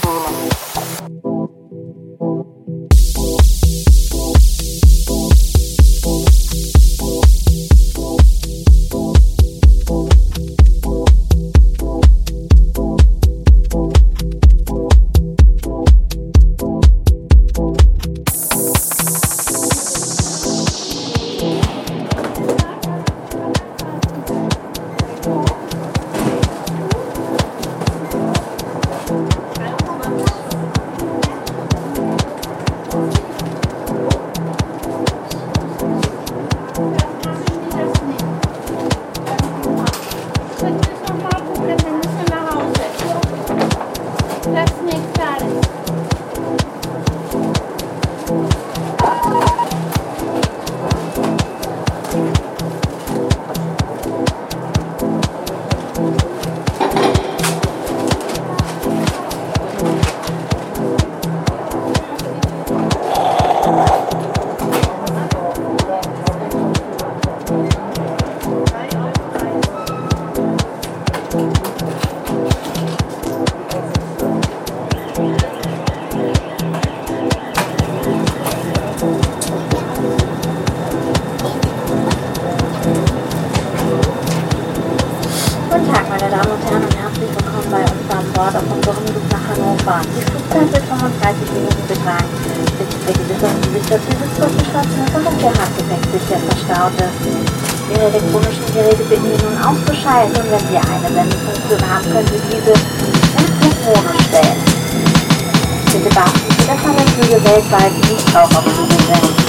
circula. Meine Damen und Herren, und herzlich willkommen bei uns an Bord auf unserem Flug nach Hannover. Die Flugzeit wird 35 Minuten betragen. Bitte vergewissern Sie sich, dass Ihre Zwischenstationen und auch Ihr Handgepäck sicher verstaut ist. Ihre elektronischen Geräte wir nun auszuschalten und wenn Sie eine Sendefunktion haben, können Sie diese ins Flugmodus stellen. Bitte beachten Sie, dass alle Flüge weltweit nicht Raucherflüge sind.